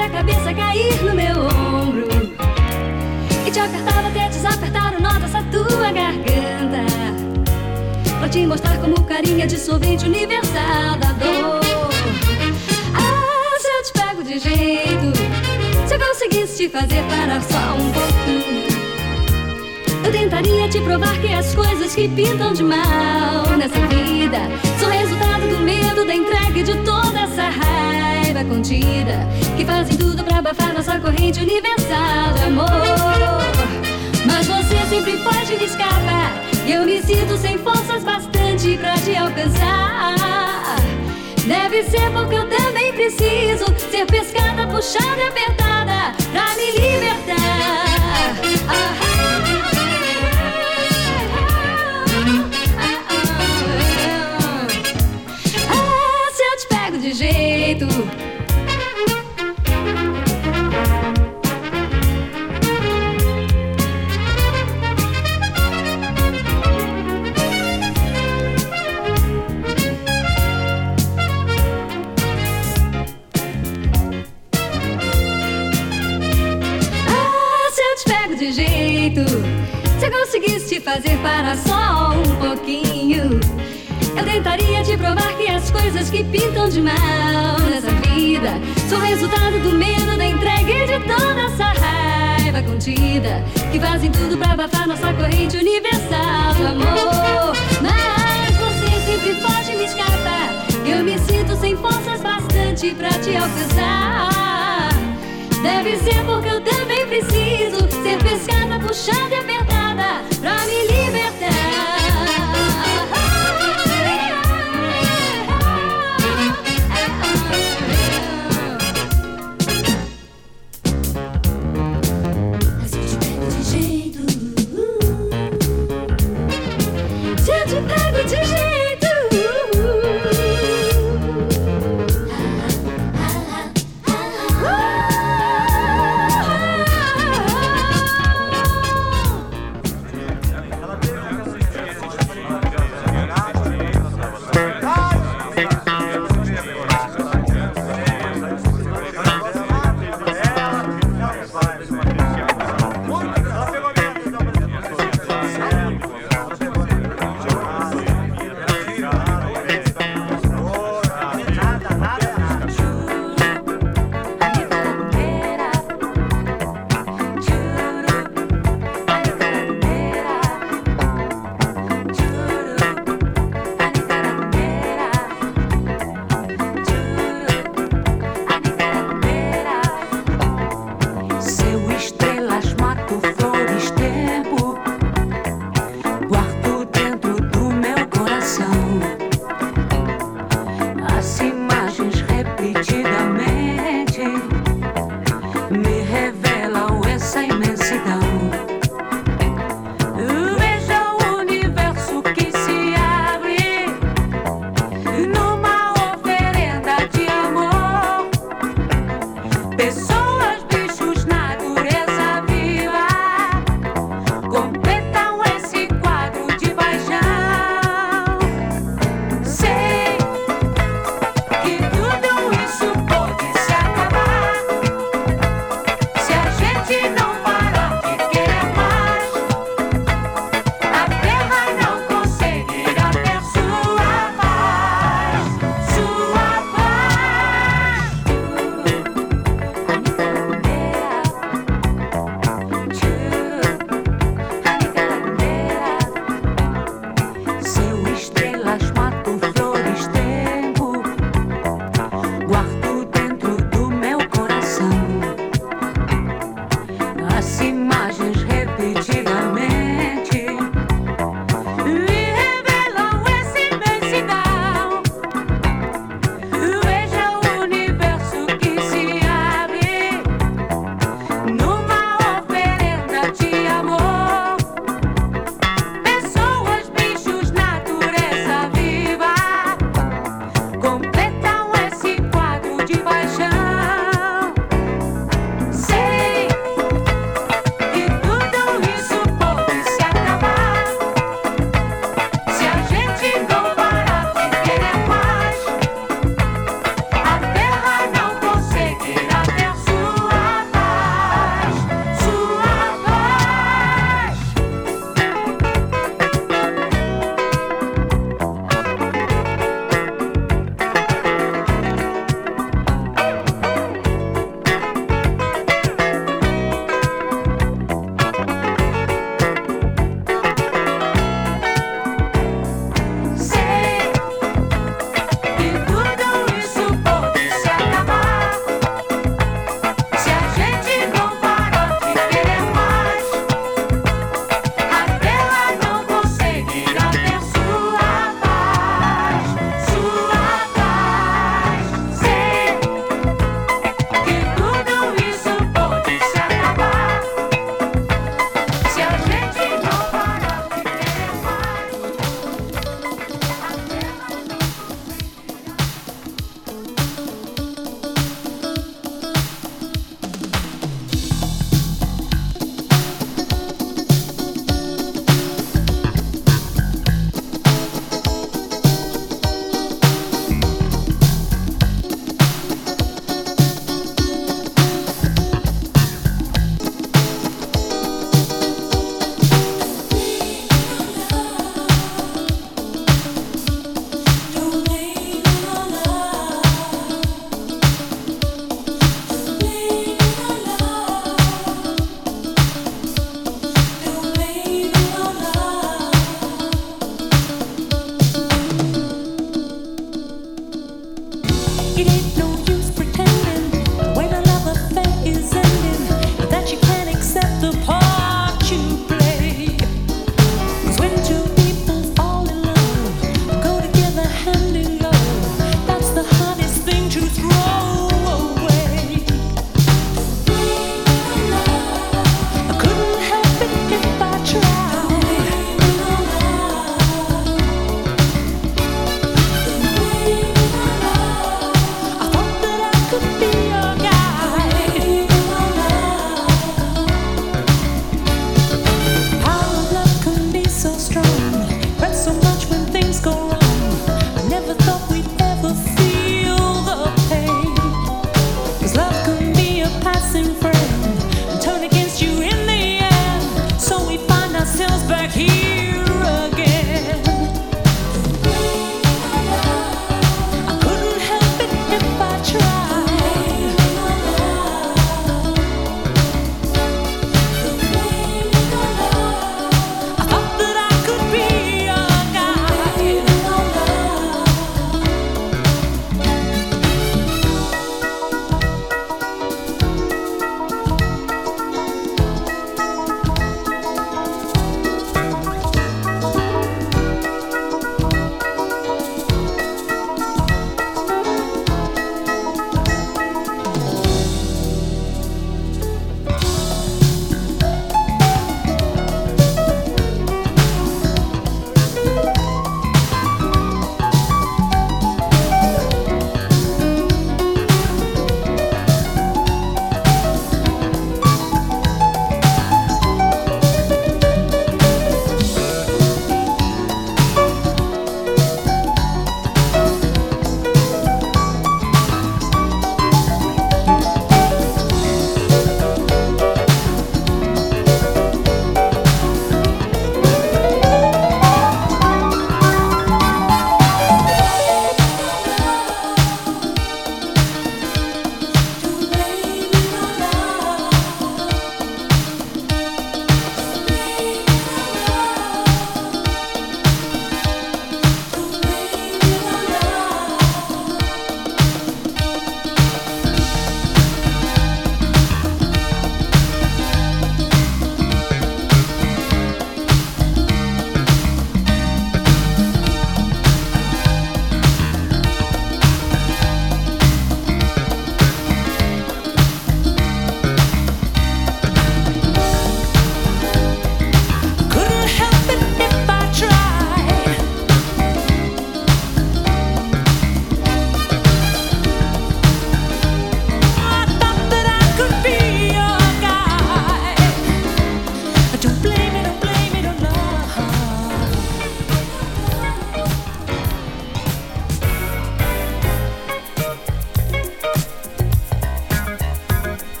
até a cabeça cair no meu ombro. E te apertava até desapertar o nó dessa tua garganta. Pra te mostrar como o carinho é dissolvente universal da dor. Ah, se eu te pego de jeito, se eu conseguisse te fazer parar só um pouquinho. Eu tentaria te provar que as coisas que pintam de mal nessa vida são resultado do medo, da entrega de toda essa raiva contida que fazem tudo pra abafar nossa corrente universal de amor. Mas você sempre pode me escapar e eu me sinto sem forças bastante pra te alcançar. Deve ser porque eu também preciso ser pescada, puxada e apertada pra me libertar. Ah, Ah, jeito. Se eu conseguisse te fazer para só um pouquinho eu tentaria te provar que as coisas que pintam de mal nessa vida são resultado do medo, da entrega e de toda essa raiva contida que fazem tudo pra abafar nossa corrente universal do amor. Mas você sempre pode me escapar. Eu me sinto sem forças bastante pra te alcançar. Deve ser porque eu também preciso ser pescada, puxada e apertada pra me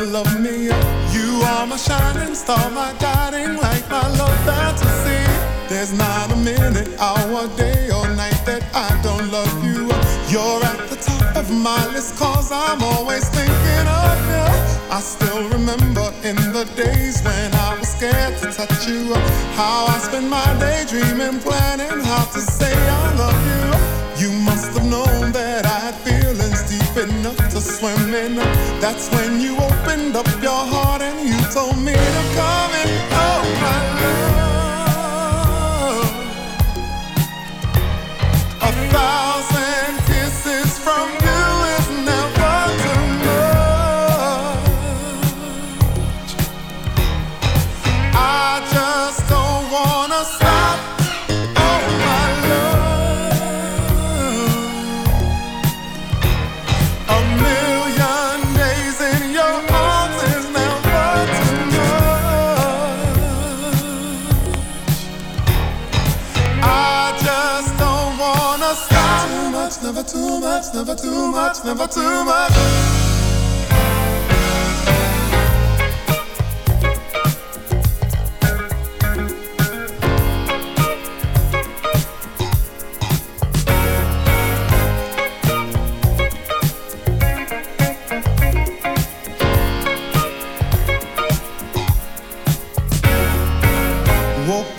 love me. You are my shining star, my guiding light, my love fantasy. There's not a minute, hour, day, or night that I don't love you. You're at the top of my list, cause I'm always thinking of you. I still remember in the days when I was scared to touch you. How I spent my day dreaming, planning how to say I love you. Enough to swim in. That's when you opened up your heart and you told me to come in. Never too much, never too much, never too much. Woke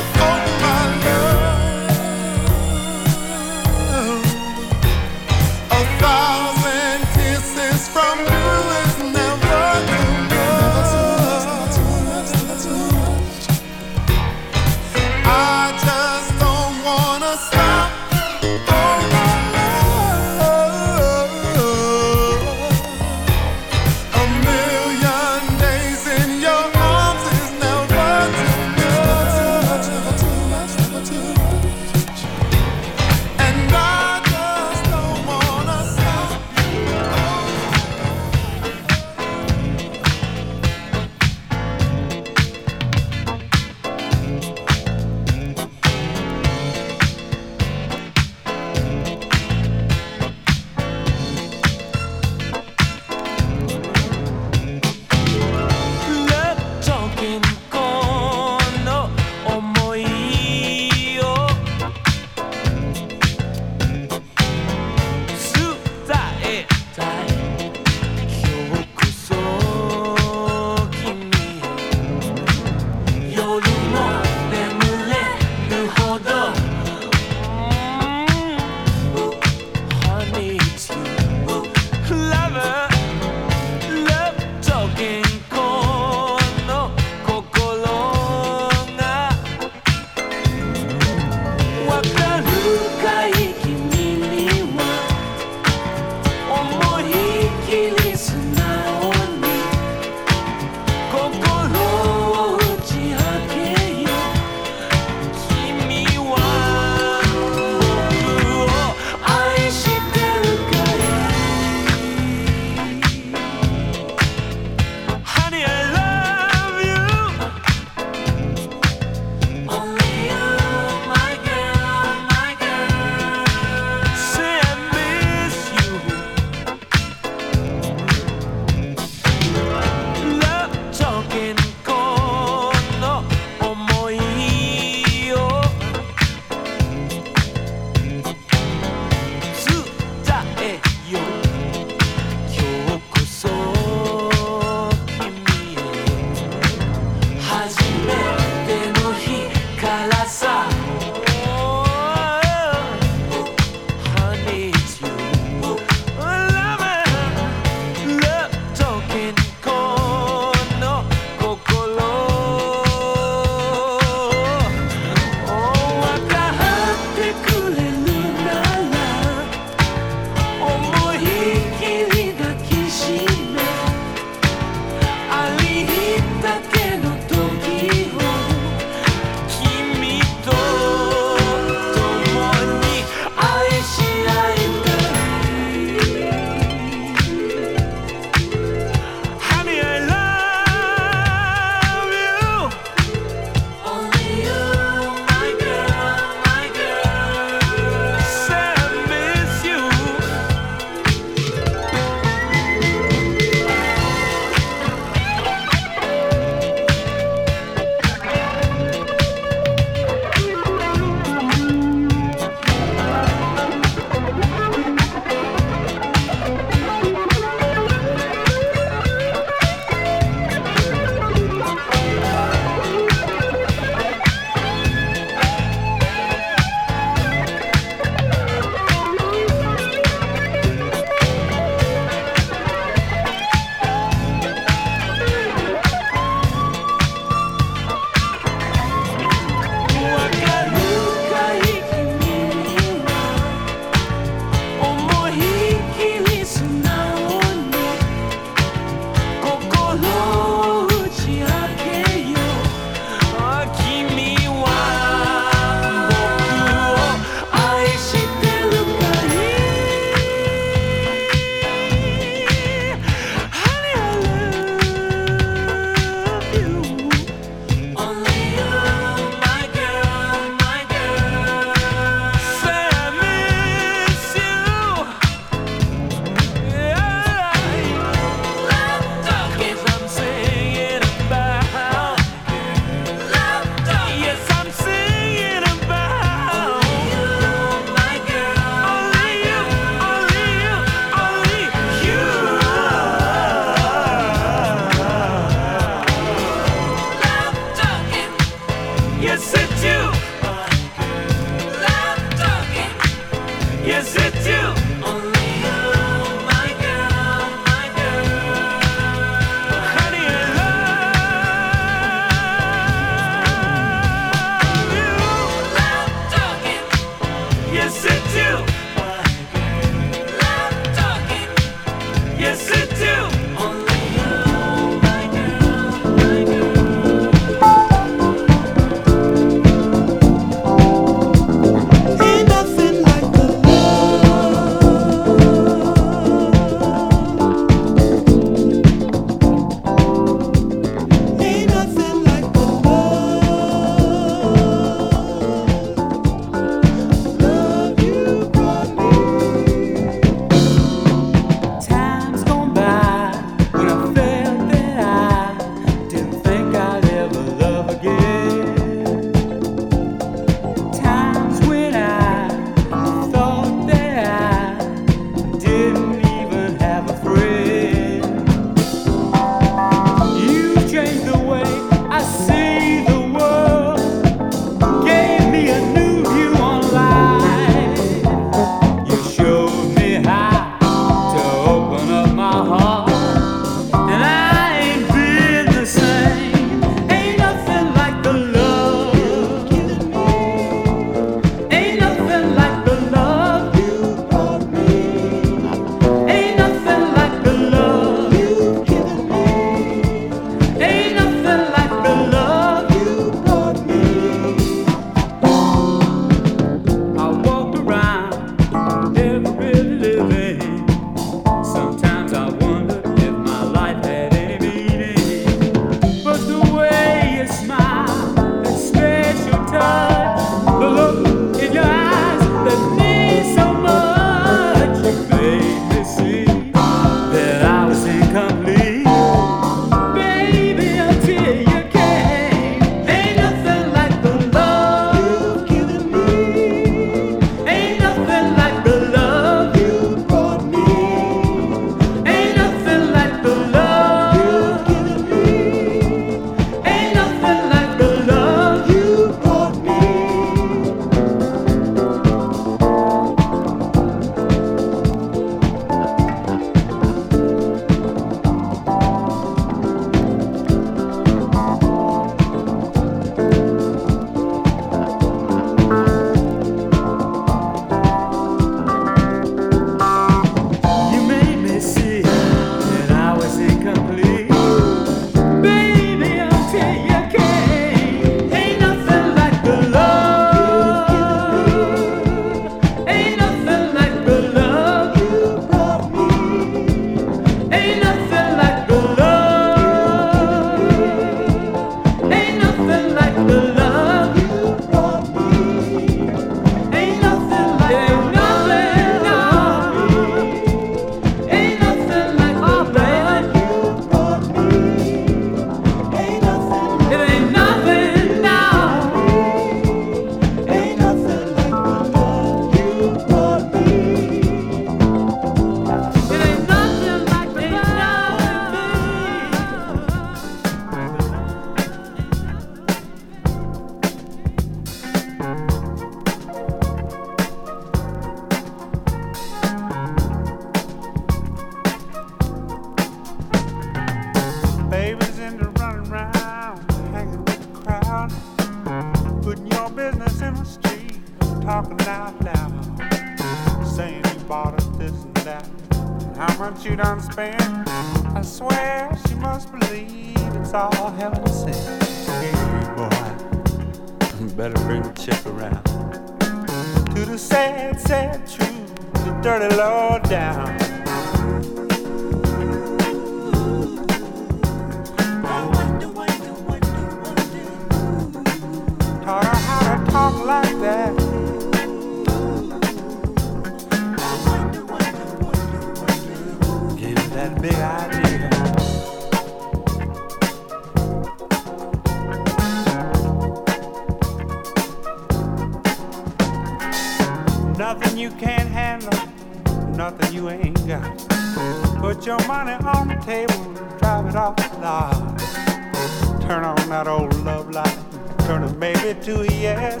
turn a maybe to a yes.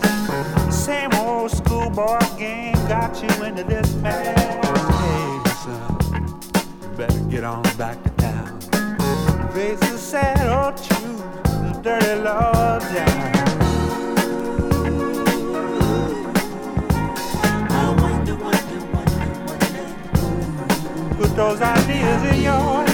Same old schoolboy game got you into this mess. Hey, son, you better get on back to town. Face the sad old truth, the dirty law down. Put those ideas in your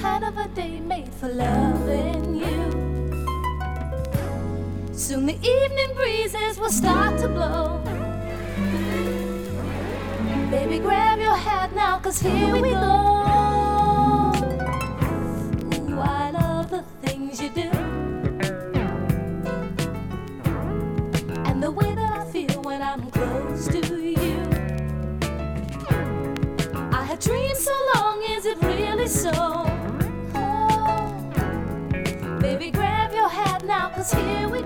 Kind of a day made for loving you. Soon the evening breezes will start to blow. Baby, grab your hat now, cause here we go. here we go.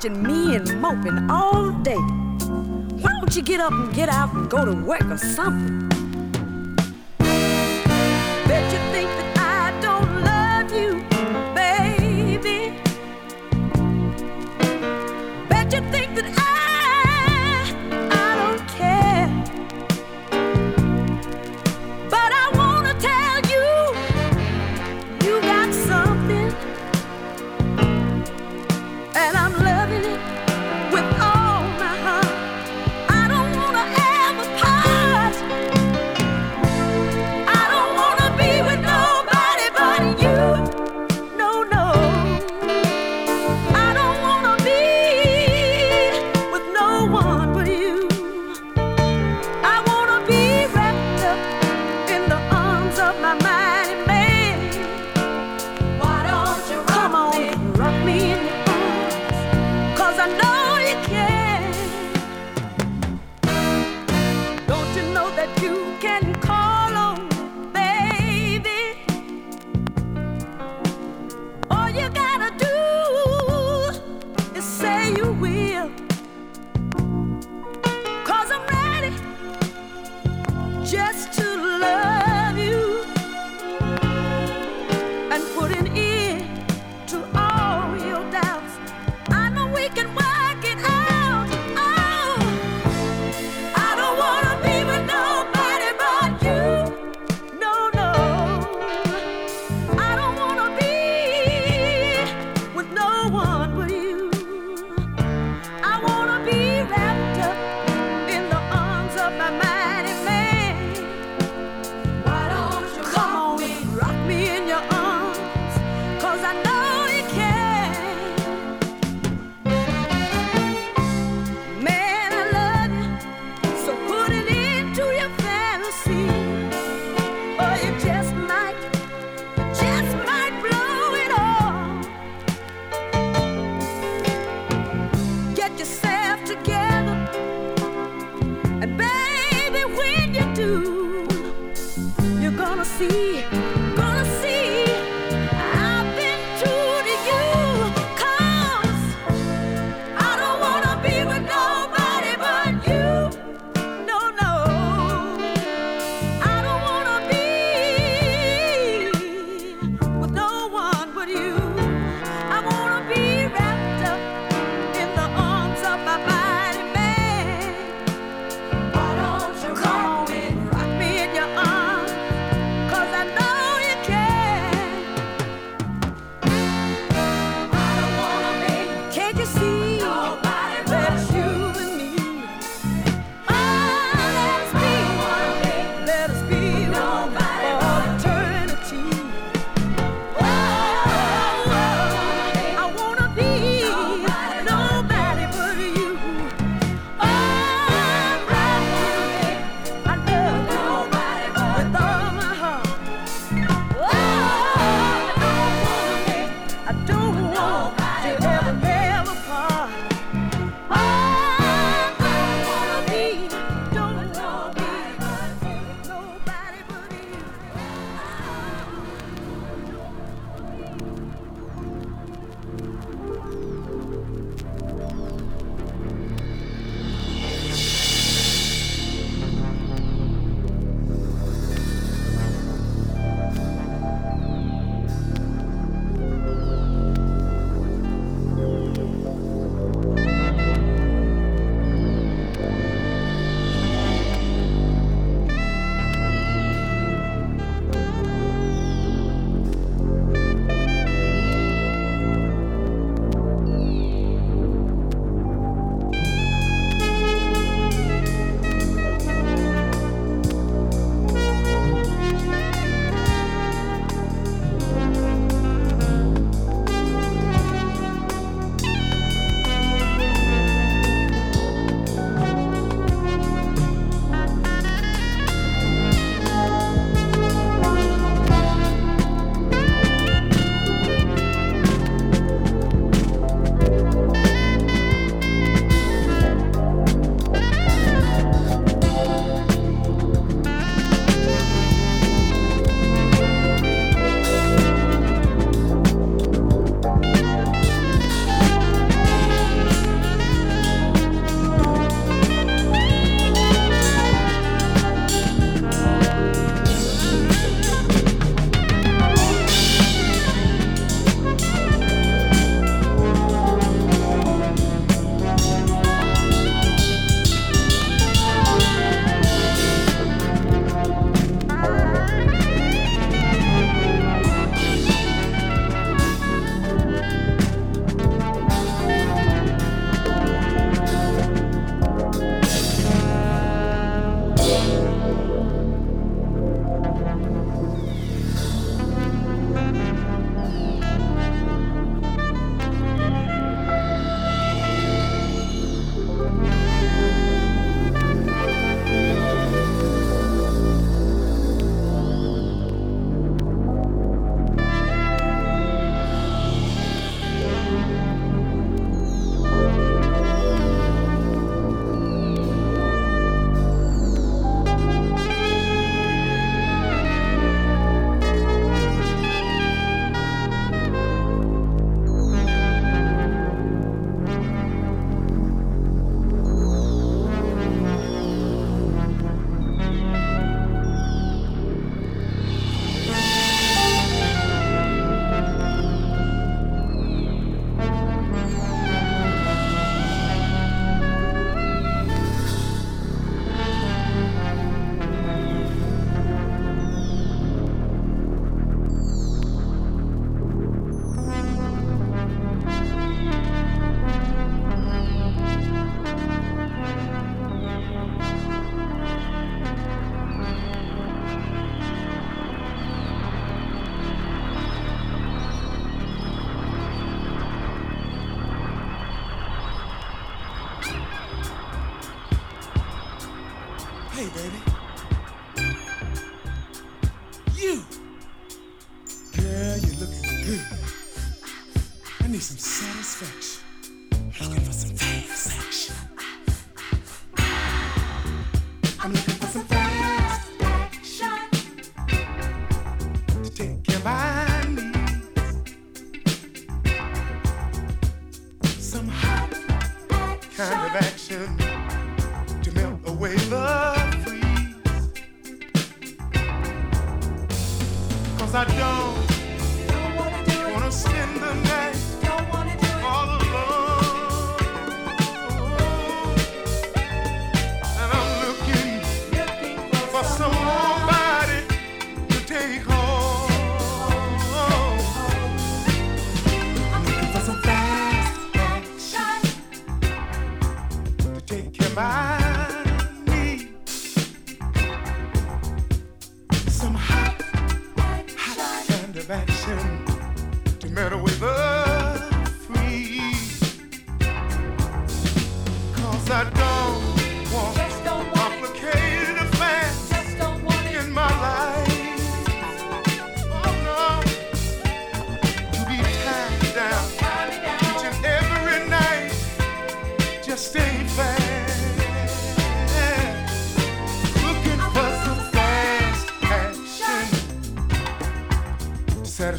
watching me and moping all day. Why don't you get up and get out and go to work or something?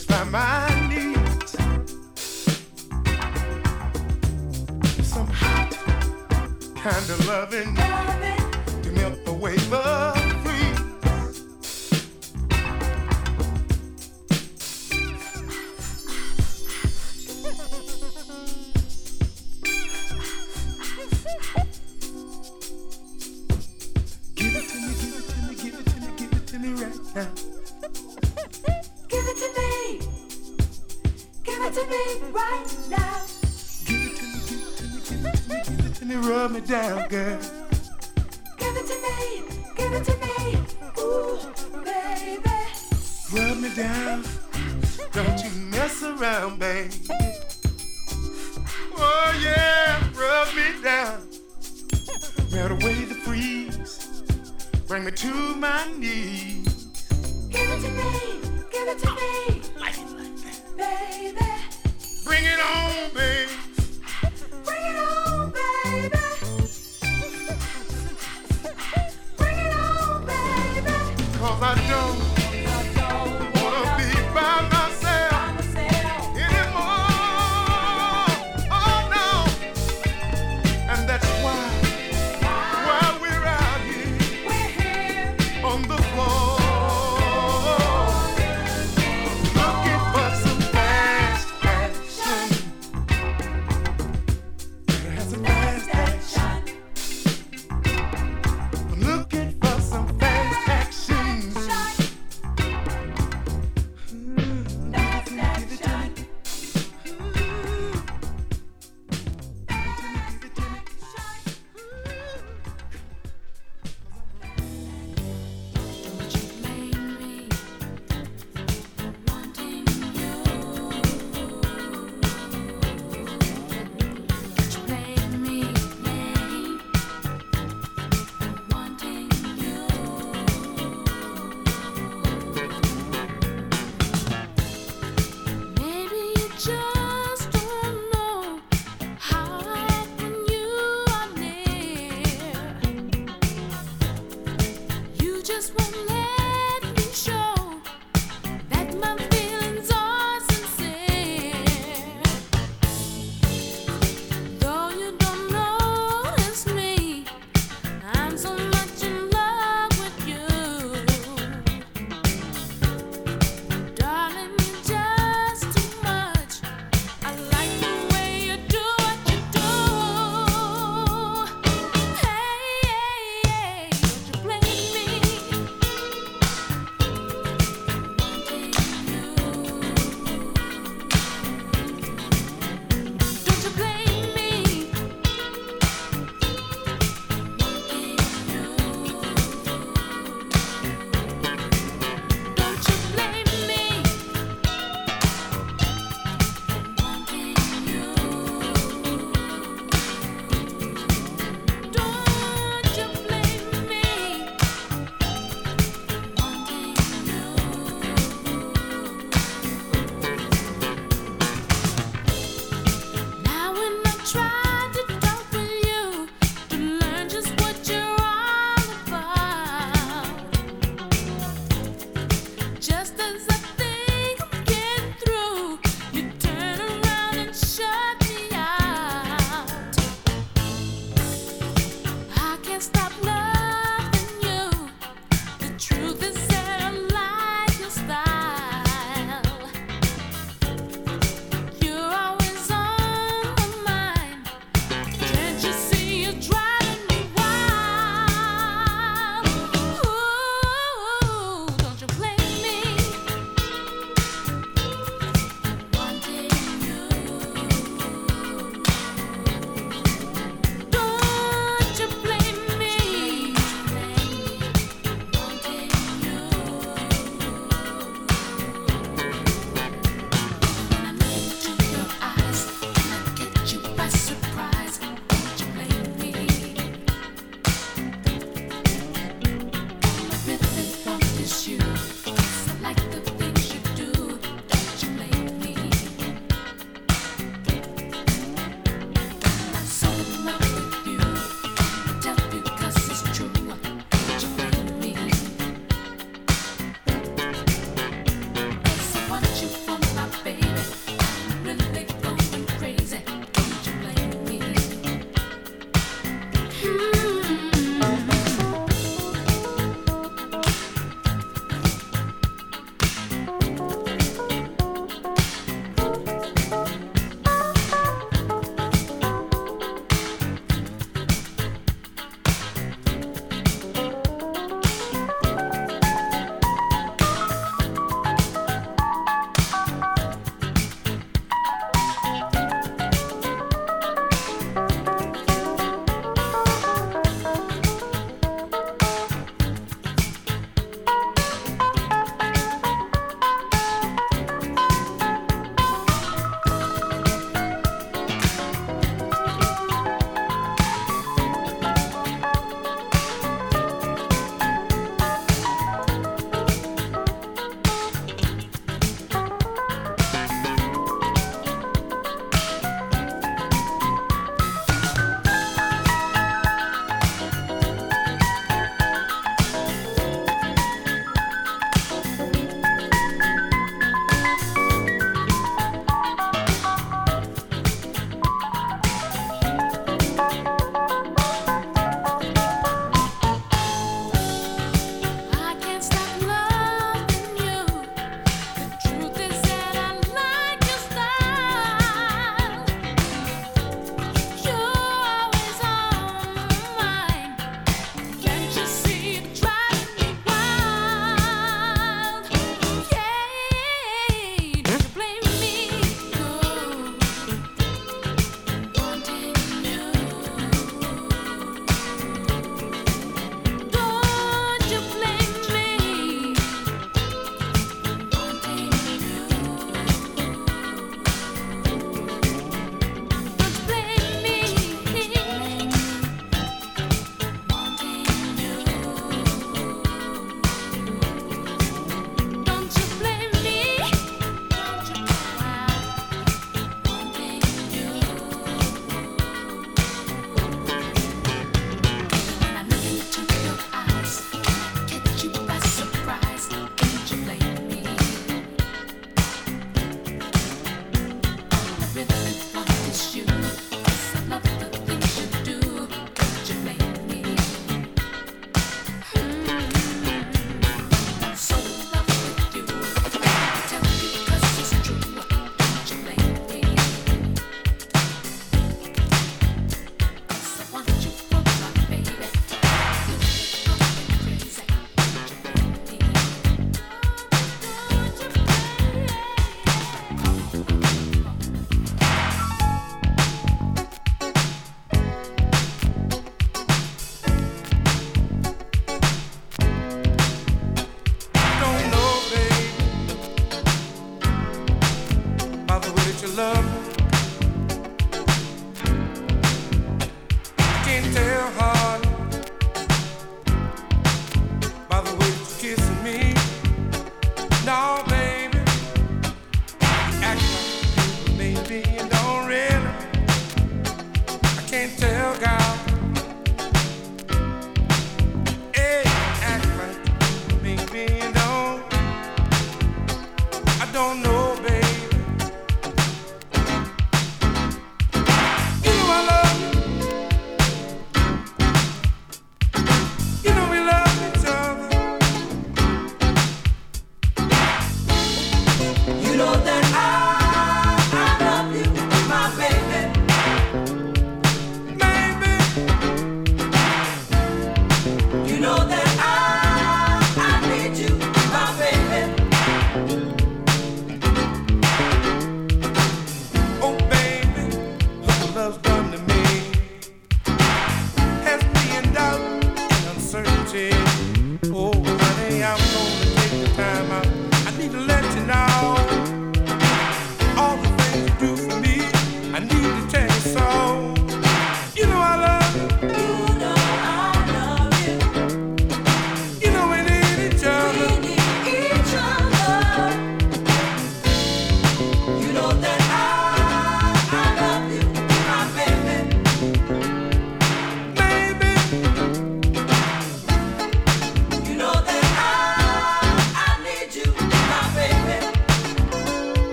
satisfy my needs. Some hot kind of loving, loving. to melt away love.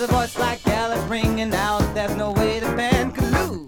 A voice like Alice ringing out. There's no way the band could lose.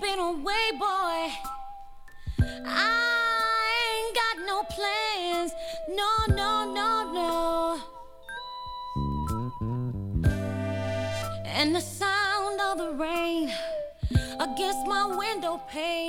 been away, boy. I ain't got no plans. No, no, no, no. And the sound of the rain against my window pane.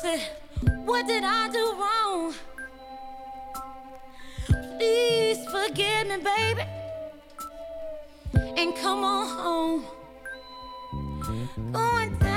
said, What did I do wrong? Please forgive me, baby, and come on home. Going